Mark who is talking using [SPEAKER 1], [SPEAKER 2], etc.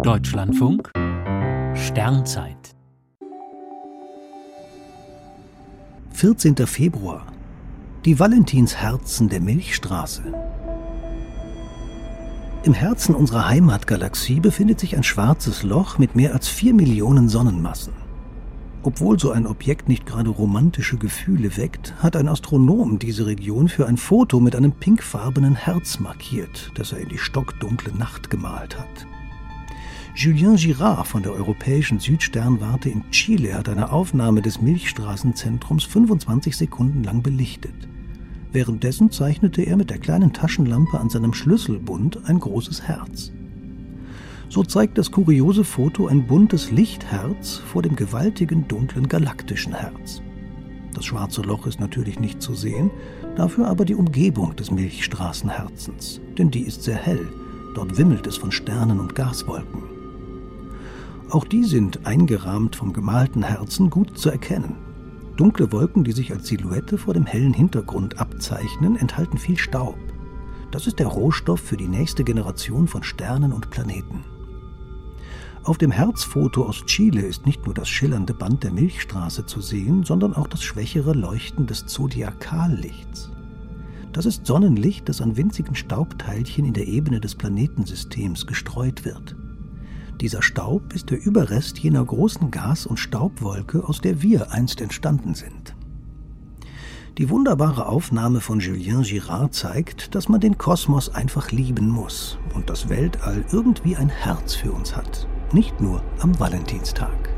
[SPEAKER 1] Deutschlandfunk Sternzeit
[SPEAKER 2] 14. Februar Die Valentinsherzen der Milchstraße Im Herzen unserer Heimatgalaxie befindet sich ein schwarzes Loch mit mehr als vier Millionen Sonnenmassen. Obwohl so ein Objekt nicht gerade romantische Gefühle weckt, hat ein Astronom diese Region für ein Foto mit einem pinkfarbenen Herz markiert, das er in die stockdunkle Nacht gemalt hat. Julien Girard von der Europäischen Südsternwarte in Chile hat eine Aufnahme des Milchstraßenzentrums 25 Sekunden lang belichtet. Währenddessen zeichnete er mit der kleinen Taschenlampe an seinem Schlüsselbund ein großes Herz. So zeigt das kuriose Foto ein buntes Lichtherz vor dem gewaltigen dunklen galaktischen Herz. Das schwarze Loch ist natürlich nicht zu sehen, dafür aber die Umgebung des Milchstraßenherzens, denn die ist sehr hell, dort wimmelt es von Sternen und Gaswolken. Auch die sind eingerahmt vom gemalten Herzen gut zu erkennen. Dunkle Wolken, die sich als Silhouette vor dem hellen Hintergrund abzeichnen, enthalten viel Staub. Das ist der Rohstoff für die nächste Generation von Sternen und Planeten. Auf dem Herzfoto aus Chile ist nicht nur das schillernde Band der Milchstraße zu sehen, sondern auch das schwächere Leuchten des Zodiakallichts. Das ist Sonnenlicht, das an winzigen Staubteilchen in der Ebene des Planetensystems gestreut wird. Dieser Staub ist der Überrest jener großen Gas- und Staubwolke, aus der wir einst entstanden sind. Die wunderbare Aufnahme von Julien Girard zeigt, dass man den Kosmos einfach lieben muss und das Weltall irgendwie ein Herz für uns hat nicht nur am Valentinstag.